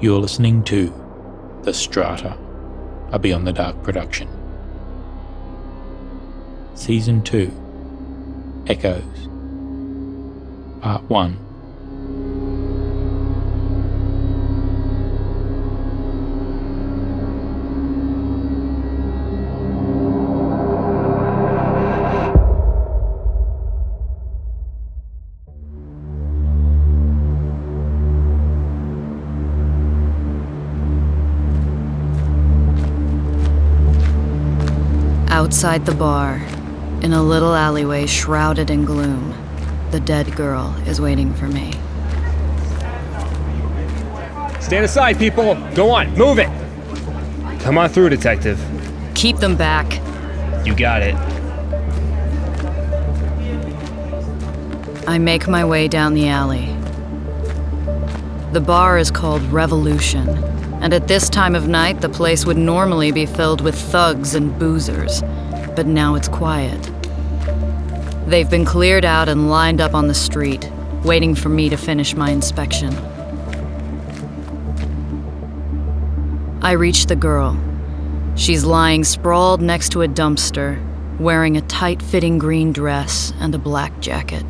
You're listening to The Strata, a Beyond the Dark production. Season 2 Echoes, Part 1. Outside the bar, in a little alleyway shrouded in gloom, the dead girl is waiting for me. Stand aside, people! Go on, move it! Come on through, Detective. Keep them back. You got it. I make my way down the alley. The bar is called Revolution, and at this time of night, the place would normally be filled with thugs and boozers, but now it's quiet. They've been cleared out and lined up on the street, waiting for me to finish my inspection. I reach the girl. She's lying sprawled next to a dumpster, wearing a tight fitting green dress and a black jacket.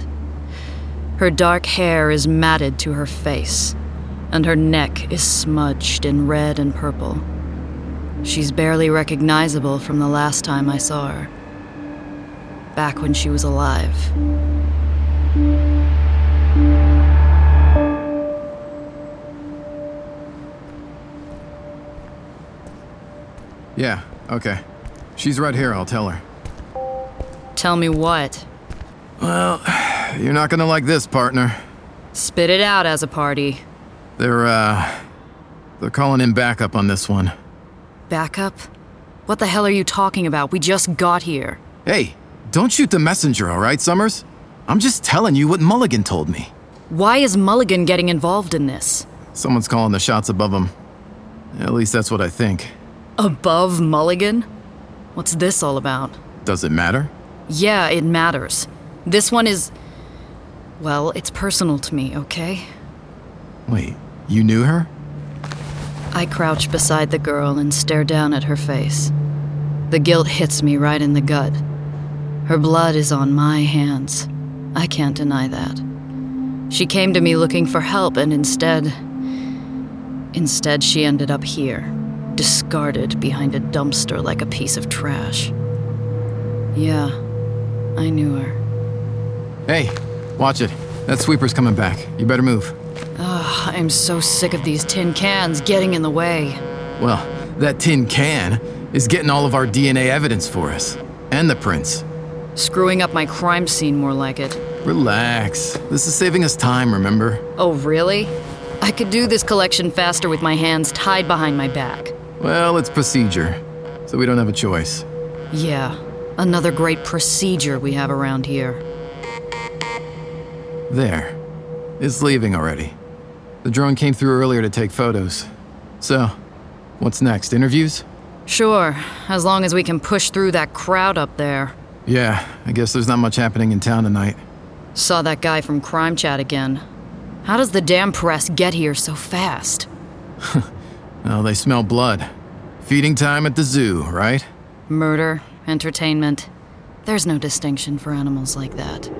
Her dark hair is matted to her face, and her neck is smudged in red and purple. She's barely recognizable from the last time I saw her. Back when she was alive. Yeah, okay. She's right here, I'll tell her. Tell me what? Well, you're not gonna like this, partner. Spit it out as a party. They're, uh. They're calling in backup on this one. Backup? What the hell are you talking about? We just got here. Hey, don't shoot the messenger, alright, Summers? I'm just telling you what Mulligan told me. Why is Mulligan getting involved in this? Someone's calling the shots above him. At least that's what I think. Above Mulligan? What's this all about? Does it matter? Yeah, it matters. This one is. Well, it's personal to me, okay? Wait, you knew her? I crouch beside the girl and stare down at her face. The guilt hits me right in the gut. Her blood is on my hands. I can't deny that. She came to me looking for help, and instead. Instead, she ended up here, discarded behind a dumpster like a piece of trash. Yeah, I knew her. Hey, watch it. That sweeper's coming back. You better move. Ugh, I'm so sick of these tin cans getting in the way. Well, that tin can is getting all of our DNA evidence for us. And the prints. Screwing up my crime scene, more like it. Relax. This is saving us time, remember? Oh, really? I could do this collection faster with my hands tied behind my back. Well, it's procedure, so we don't have a choice. Yeah, another great procedure we have around here. There. It's leaving already. The drone came through earlier to take photos. So, what's next? Interviews? Sure, as long as we can push through that crowd up there. Yeah, I guess there's not much happening in town tonight. Saw that guy from Crime Chat again. How does the damn press get here so fast? Oh, they smell blood. Feeding time at the zoo, right? Murder, entertainment. There's no distinction for animals like that.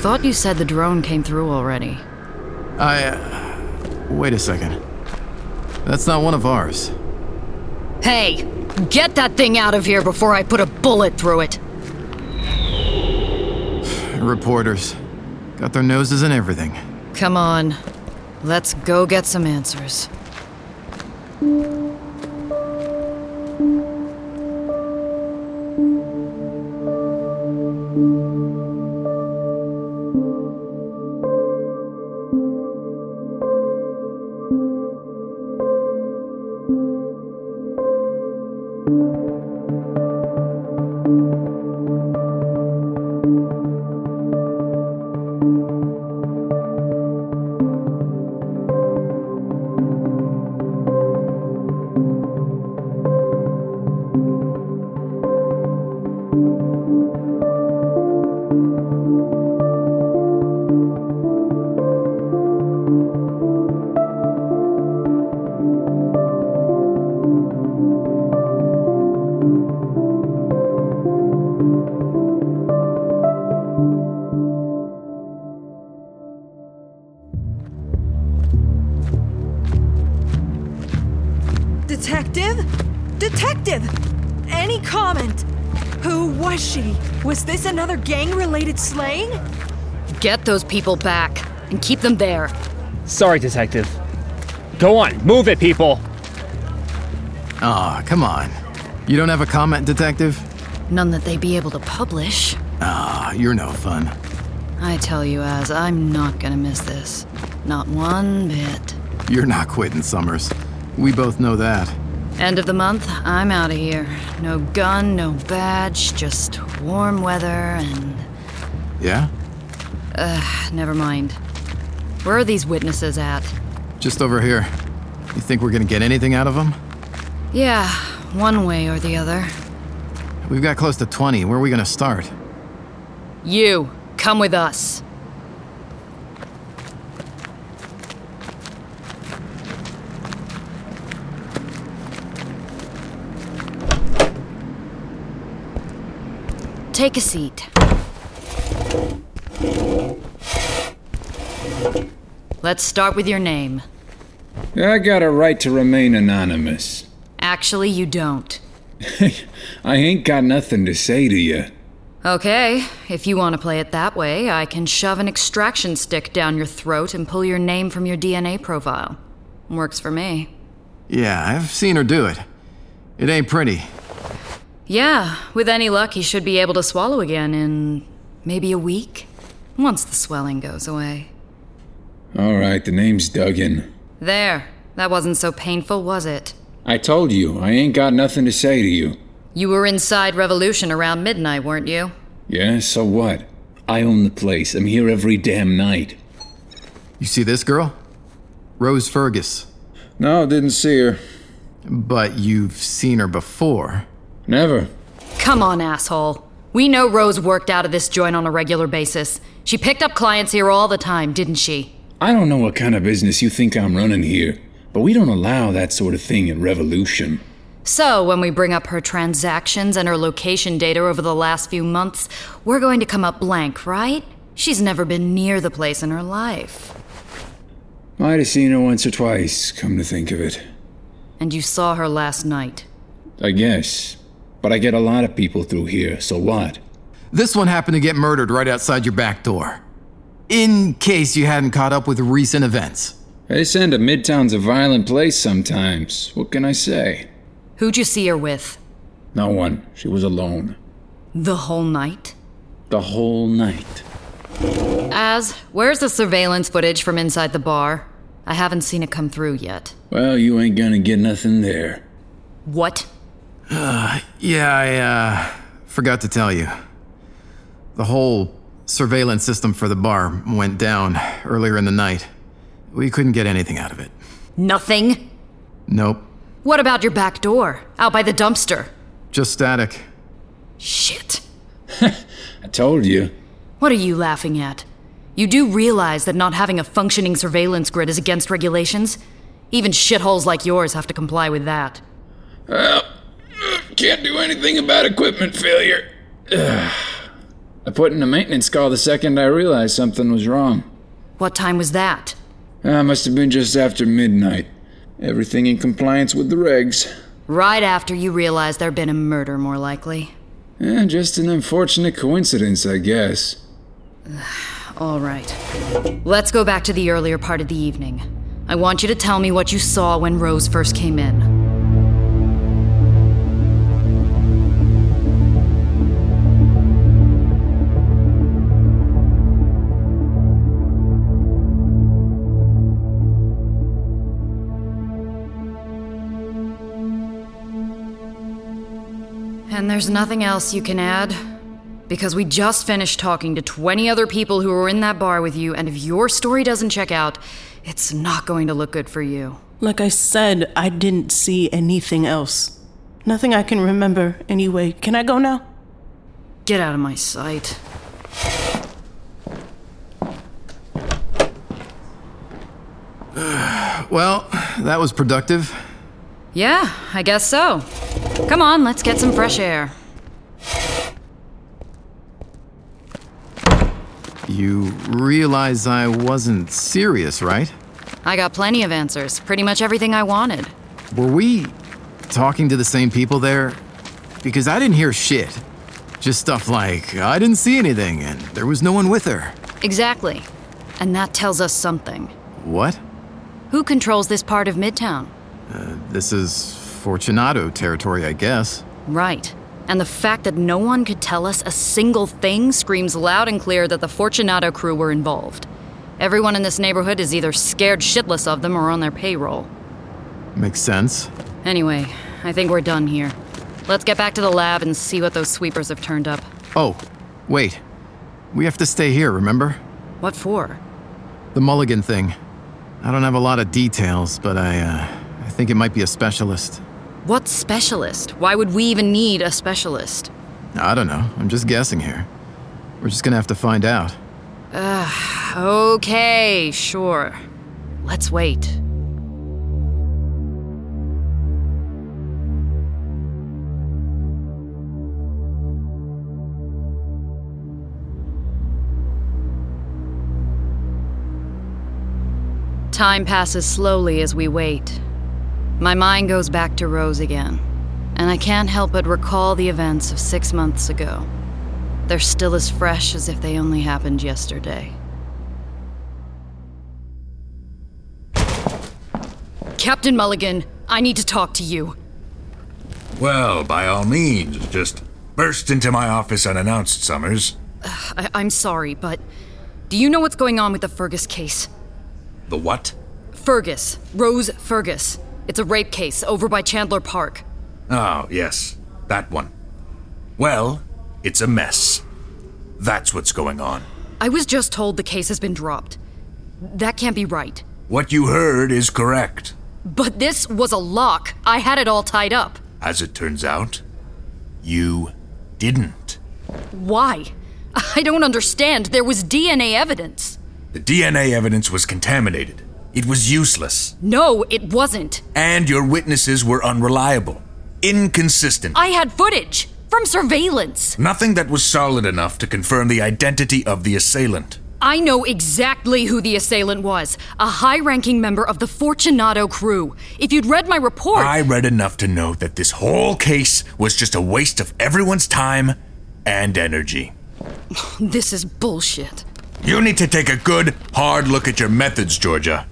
Thought you said the drone came through already. I. Uh, wait a second. That's not one of ours. Hey, get that thing out of here before I put a bullet through it. Reporters. Got their noses in everything. Come on, let's go get some answers. Detective? Detective! Any comment? Who was she? Was this another gang related slaying? Get those people back and keep them there. Sorry, Detective. Go on, move it, people! Aw, come on. You don't have a comment, Detective? None that they'd be able to publish. Ah, you're no fun. I tell you, Az, I'm not gonna miss this. Not one bit. You're not quitting, Summers. We both know that. End of the month, I'm out of here. No gun, no badge, just warm weather and. Yeah? Never mind. Where are these witnesses at? Just over here. You think we're gonna get anything out of them? Yeah, one way or the other. We've got close to 20. Where are we gonna start? You, come with us. Take a seat. Let's start with your name. I got a right to remain anonymous. Actually, you don't. I ain't got nothing to say to you. Okay, if you want to play it that way, I can shove an extraction stick down your throat and pull your name from your DNA profile. Works for me. Yeah, I've seen her do it. It ain't pretty. Yeah, with any luck, he should be able to swallow again in maybe a week, once the swelling goes away. All right, the name's Duggan. There, that wasn't so painful, was it? I told you, I ain't got nothing to say to you. You were inside Revolution around midnight, weren't you? Yeah, so what? I own the place. I'm here every damn night. You see this girl? Rose Fergus. No, didn't see her. But you've seen her before. Never. Come on, asshole. We know Rose worked out of this joint on a regular basis. She picked up clients here all the time, didn't she? I don't know what kind of business you think I'm running here, but we don't allow that sort of thing in Revolution. So, when we bring up her transactions and her location data over the last few months, we're going to come up blank, right? She's never been near the place in her life. Might have seen her once or twice, come to think of it. And you saw her last night. I guess. But I get a lot of people through here, so what? This one happened to get murdered right outside your back door. In case you hadn't caught up with recent events. They send a Midtown's a violent place sometimes. What can I say? Who'd you see her with? No one. She was alone. The whole night? The whole night. Az, where's the surveillance footage from inside the bar? I haven't seen it come through yet. Well, you ain't gonna get nothing there. What? Yeah, I, uh, forgot to tell you. The whole surveillance system for the bar went down earlier in the night. We couldn't get anything out of it. Nothing? Nope. What about your back door? Out by the dumpster? Just static. Shit. I told you. What are you laughing at? You do realize that not having a functioning surveillance grid is against regulations? Even shitholes like yours have to comply with that. Well, can't do anything about equipment failure. Ugh. I put in a maintenance call the second I realized something was wrong. What time was that? Uh, must have been just after midnight. Everything in compliance with the regs. Right after you realized there'd been a murder, more likely. Eh, just an unfortunate coincidence, I guess. All right. Let's go back to the earlier part of the evening. I want you to tell me what you saw when Rose first came in. And there's nothing else you can add? Because we just finished talking to 20 other people who were in that bar with you, and if your story doesn't check out, it's not going to look good for you. Like I said, I didn't see anything else. Nothing I can remember anyway. Can I go now? Get out of my sight. Well, that was productive. Yeah, I guess so. Come on, let's get some fresh air. You realize I wasn't serious, right? I got plenty of answers, pretty much everything I wanted. Were we talking to the same people there? Because I didn't hear shit. Just stuff like, I didn't see anything, and there was no one with her. Exactly. And that tells us something. What? Who controls this part of Midtown? Uh, this is Fortunato territory, I guess. Right. And the fact that no one could tell us a single thing screams loud and clear that the Fortunato crew were involved. Everyone in this neighborhood is either scared shitless of them or on their payroll. Makes sense. Anyway, I think we're done here. Let's get back to the lab and see what those sweepers have turned up. Oh, wait. We have to stay here, remember? What for? The Mulligan thing. I don't have a lot of details, but I, uh, I think it might be a specialist. What specialist? Why would we even need a specialist? I don't know. I'm just guessing here. We're just gonna have to find out. Ugh, okay, sure. Let's wait. Time passes slowly as we wait. My mind goes back to Rose again, and I can't help but recall the events of six months ago. They're still as fresh as if they only happened yesterday. Captain Mulligan, I need to talk to you. Well, by all means, just burst into my office unannounced, Summers. I- I'm sorry, but do you know what's going on with the Fergus case? The what? Fergus. Rose Fergus. It's a rape case over by Chandler Park. Oh, yes, that one. Well, it's a mess. That's what's going on. I was just told the case has been dropped. That can't be right. What you heard is correct. But this was a lock. I had it all tied up. As it turns out, you didn't. Why? I don't understand. There was DNA evidence. The DNA evidence was contaminated. It was useless. No, it wasn't. And your witnesses were unreliable, inconsistent. I had footage from surveillance. Nothing that was solid enough to confirm the identity of the assailant. I know exactly who the assailant was a high ranking member of the Fortunato crew. If you'd read my report. I read enough to know that this whole case was just a waste of everyone's time and energy. This is bullshit. You need to take a good, hard look at your methods, Georgia.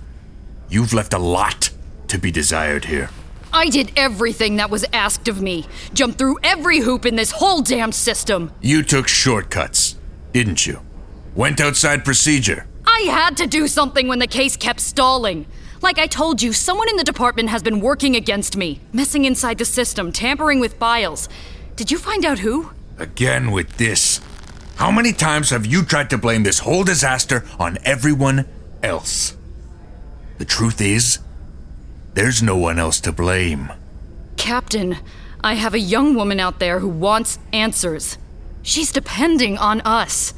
You've left a lot to be desired here. I did everything that was asked of me. Jumped through every hoop in this whole damn system. You took shortcuts, didn't you? Went outside procedure. I had to do something when the case kept stalling. Like I told you, someone in the department has been working against me, messing inside the system, tampering with files. Did you find out who? Again with this. How many times have you tried to blame this whole disaster on everyone else? The truth is, there's no one else to blame. Captain, I have a young woman out there who wants answers. She's depending on us.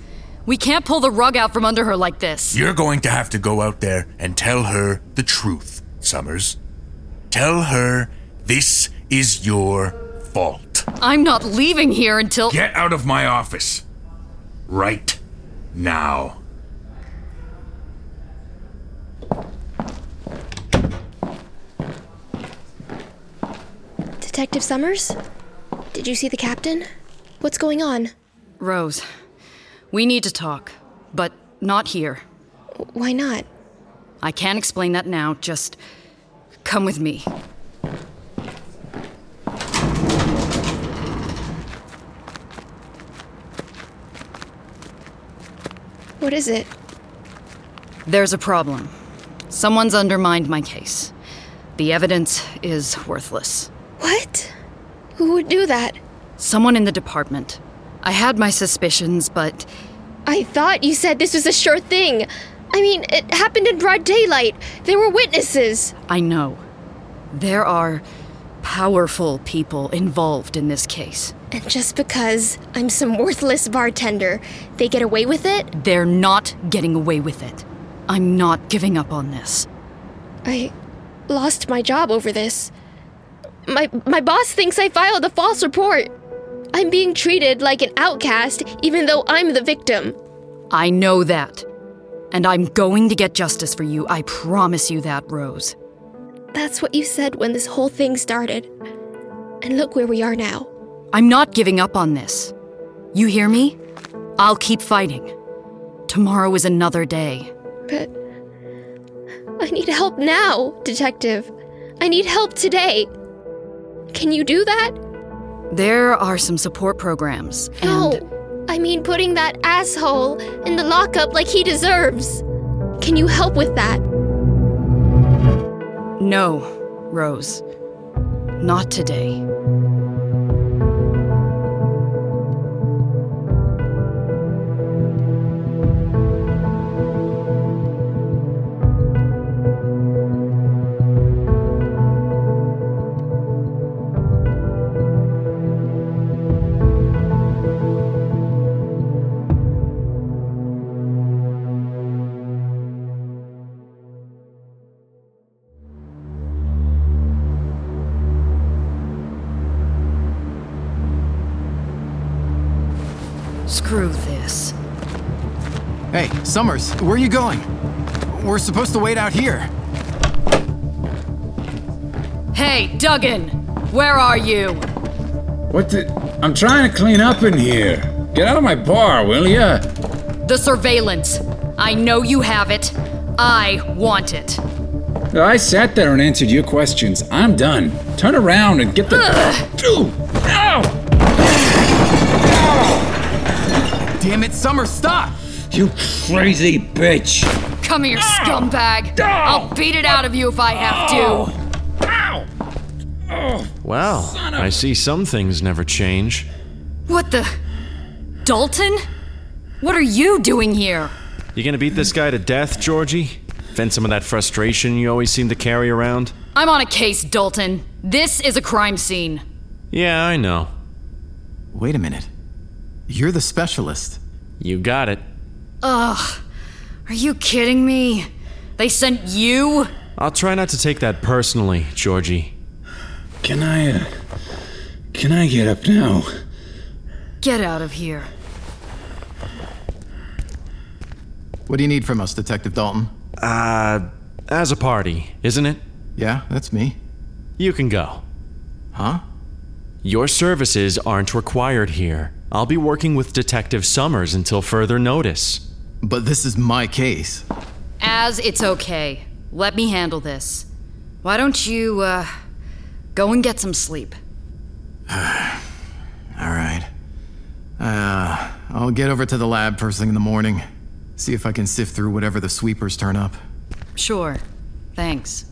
We can't pull the rug out from under her like this. You're going to have to go out there and tell her the truth, Summers. Tell her this is your fault. I'm not leaving here until. Get out of my office. Right now. Detective Summers? Did you see the captain? What's going on? Rose, we need to talk, but not here. Why not? I can't explain that now, just come with me. What is it? There's a problem. Someone's undermined my case. The evidence is worthless. Who would do that? Someone in the department. I had my suspicions, but. I thought you said this was a sure thing. I mean, it happened in broad daylight. There were witnesses. I know. There are powerful people involved in this case. And just because I'm some worthless bartender, they get away with it? They're not getting away with it. I'm not giving up on this. I lost my job over this. My my boss thinks I filed a false report. I'm being treated like an outcast even though I'm the victim. I know that. And I'm going to get justice for you. I promise you that, Rose. That's what you said when this whole thing started. And look where we are now. I'm not giving up on this. You hear me? I'll keep fighting. Tomorrow is another day. But I need help now, Detective. I need help today. Can you do that? There are some support programs. And No. I mean putting that asshole in the lockup like he deserves. Can you help with that? No, Rose. Not today. Screw this. Hey, Summers, where are you going? We're supposed to wait out here. Hey, Duggan! Where are you? What the? I'm trying to clean up in here. Get out of my bar, will ya? The surveillance. I know you have it. I want it. I sat there and answered your questions. I'm done. Turn around and get the. Dude! Damn it, Summers, stop! You crazy bitch! Come here, scumbag! I'll beat it out of you if I have to. Well, I see some things never change. What the? Dalton? What are you doing here? You gonna beat this guy to death, Georgie? Vent some of that frustration you always seem to carry around? I'm on a case, Dalton. This is a crime scene. Yeah, I know. Wait a minute. You're the specialist. You got it. Ugh. Are you kidding me? They sent you? I'll try not to take that personally, Georgie. Can I. Uh, can I get up now? Get out of here. What do you need from us, Detective Dalton? Uh, as a party, isn't it? Yeah, that's me. You can go. Huh? Your services aren't required here. I'll be working with Detective Summers until further notice. But this is my case. Az it's okay. Let me handle this. Why don't you, uh, go and get some sleep? All right. Uh, I'll get over to the lab first thing in the morning. See if I can sift through whatever the sweepers turn up. Sure. Thanks.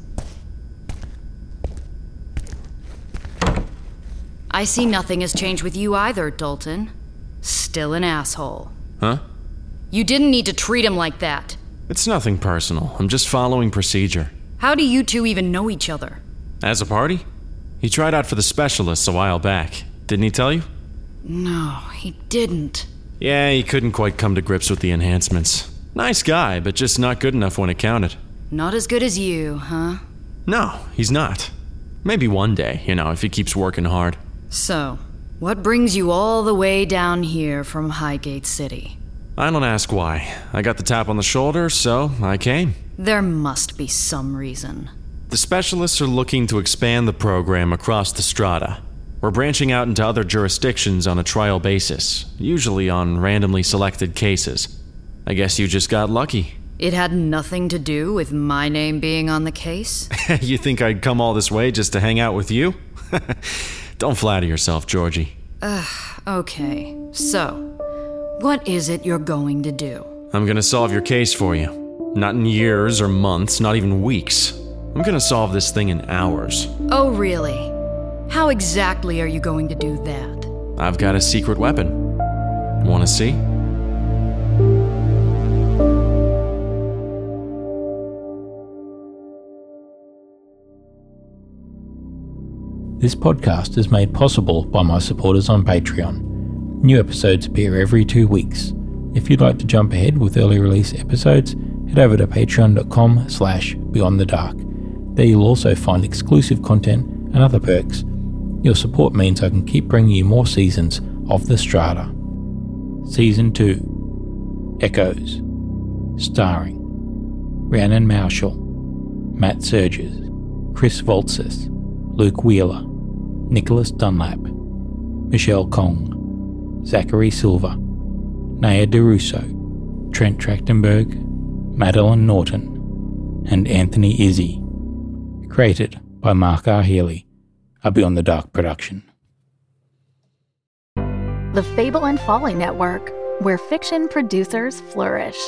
I see nothing has changed with you either, Dalton. Still an asshole. Huh? You didn't need to treat him like that. It's nothing personal. I'm just following procedure. How do you two even know each other? As a party? He tried out for the specialists a while back. Didn't he tell you? No, he didn't. Yeah, he couldn't quite come to grips with the enhancements. Nice guy, but just not good enough when it counted. Not as good as you, huh? No, he's not. Maybe one day, you know, if he keeps working hard. So, what brings you all the way down here from Highgate City? I don't ask why. I got the tap on the shoulder, so I came. There must be some reason. The specialists are looking to expand the program across the strata. We're branching out into other jurisdictions on a trial basis, usually on randomly selected cases. I guess you just got lucky. It had nothing to do with my name being on the case? you think I'd come all this way just to hang out with you? Don't flatter yourself, Georgie. Ugh, okay. So, what is it you're going to do? I'm gonna solve your case for you. Not in years or months, not even weeks. I'm gonna solve this thing in hours. Oh, really? How exactly are you going to do that? I've got a secret weapon. Wanna see? This podcast is made possible by my supporters on Patreon. New episodes appear every two weeks. If you'd like to jump ahead with early release episodes, head over to patreon.com slash beyond the dark. There you'll also find exclusive content and other perks. Your support means I can keep bringing you more seasons of The Strata. Season 2 Echoes Starring Rhiannon Moushall, Matt Surges, Chris Voltsis, Luke Wheeler, Nicholas Dunlap, Michelle Kong, Zachary Silva, Nhea Durousseau, Trent Trachtenberg, Madeleine Norton, and Anthony Izzi. Created by Mark R. Healy, a Beyond the Dark production. The Fable and Folly Network, where fiction producers flourish.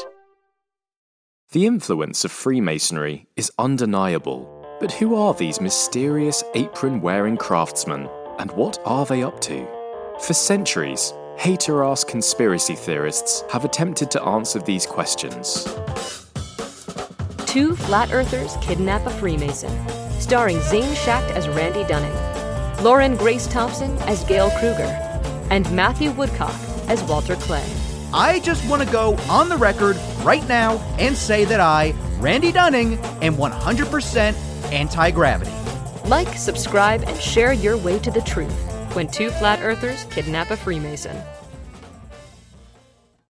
The influence of Freemasonry is undeniable. But who are these mysterious apron wearing craftsmen, and what are they up to? For centuries, hater ass conspiracy theorists have attempted to answer these questions. Two Flat Earthers Kidnap a Freemason, starring Zane Schacht as Randy Dunning, Lauren Grace Thompson as Gail Kruger, and Matthew Woodcock as Walter Clay. I just want to go on the record right now and say that I, Randy Dunning, am 100% anti gravity. Like, subscribe, and share your way to the truth when two flat earthers kidnap a Freemason.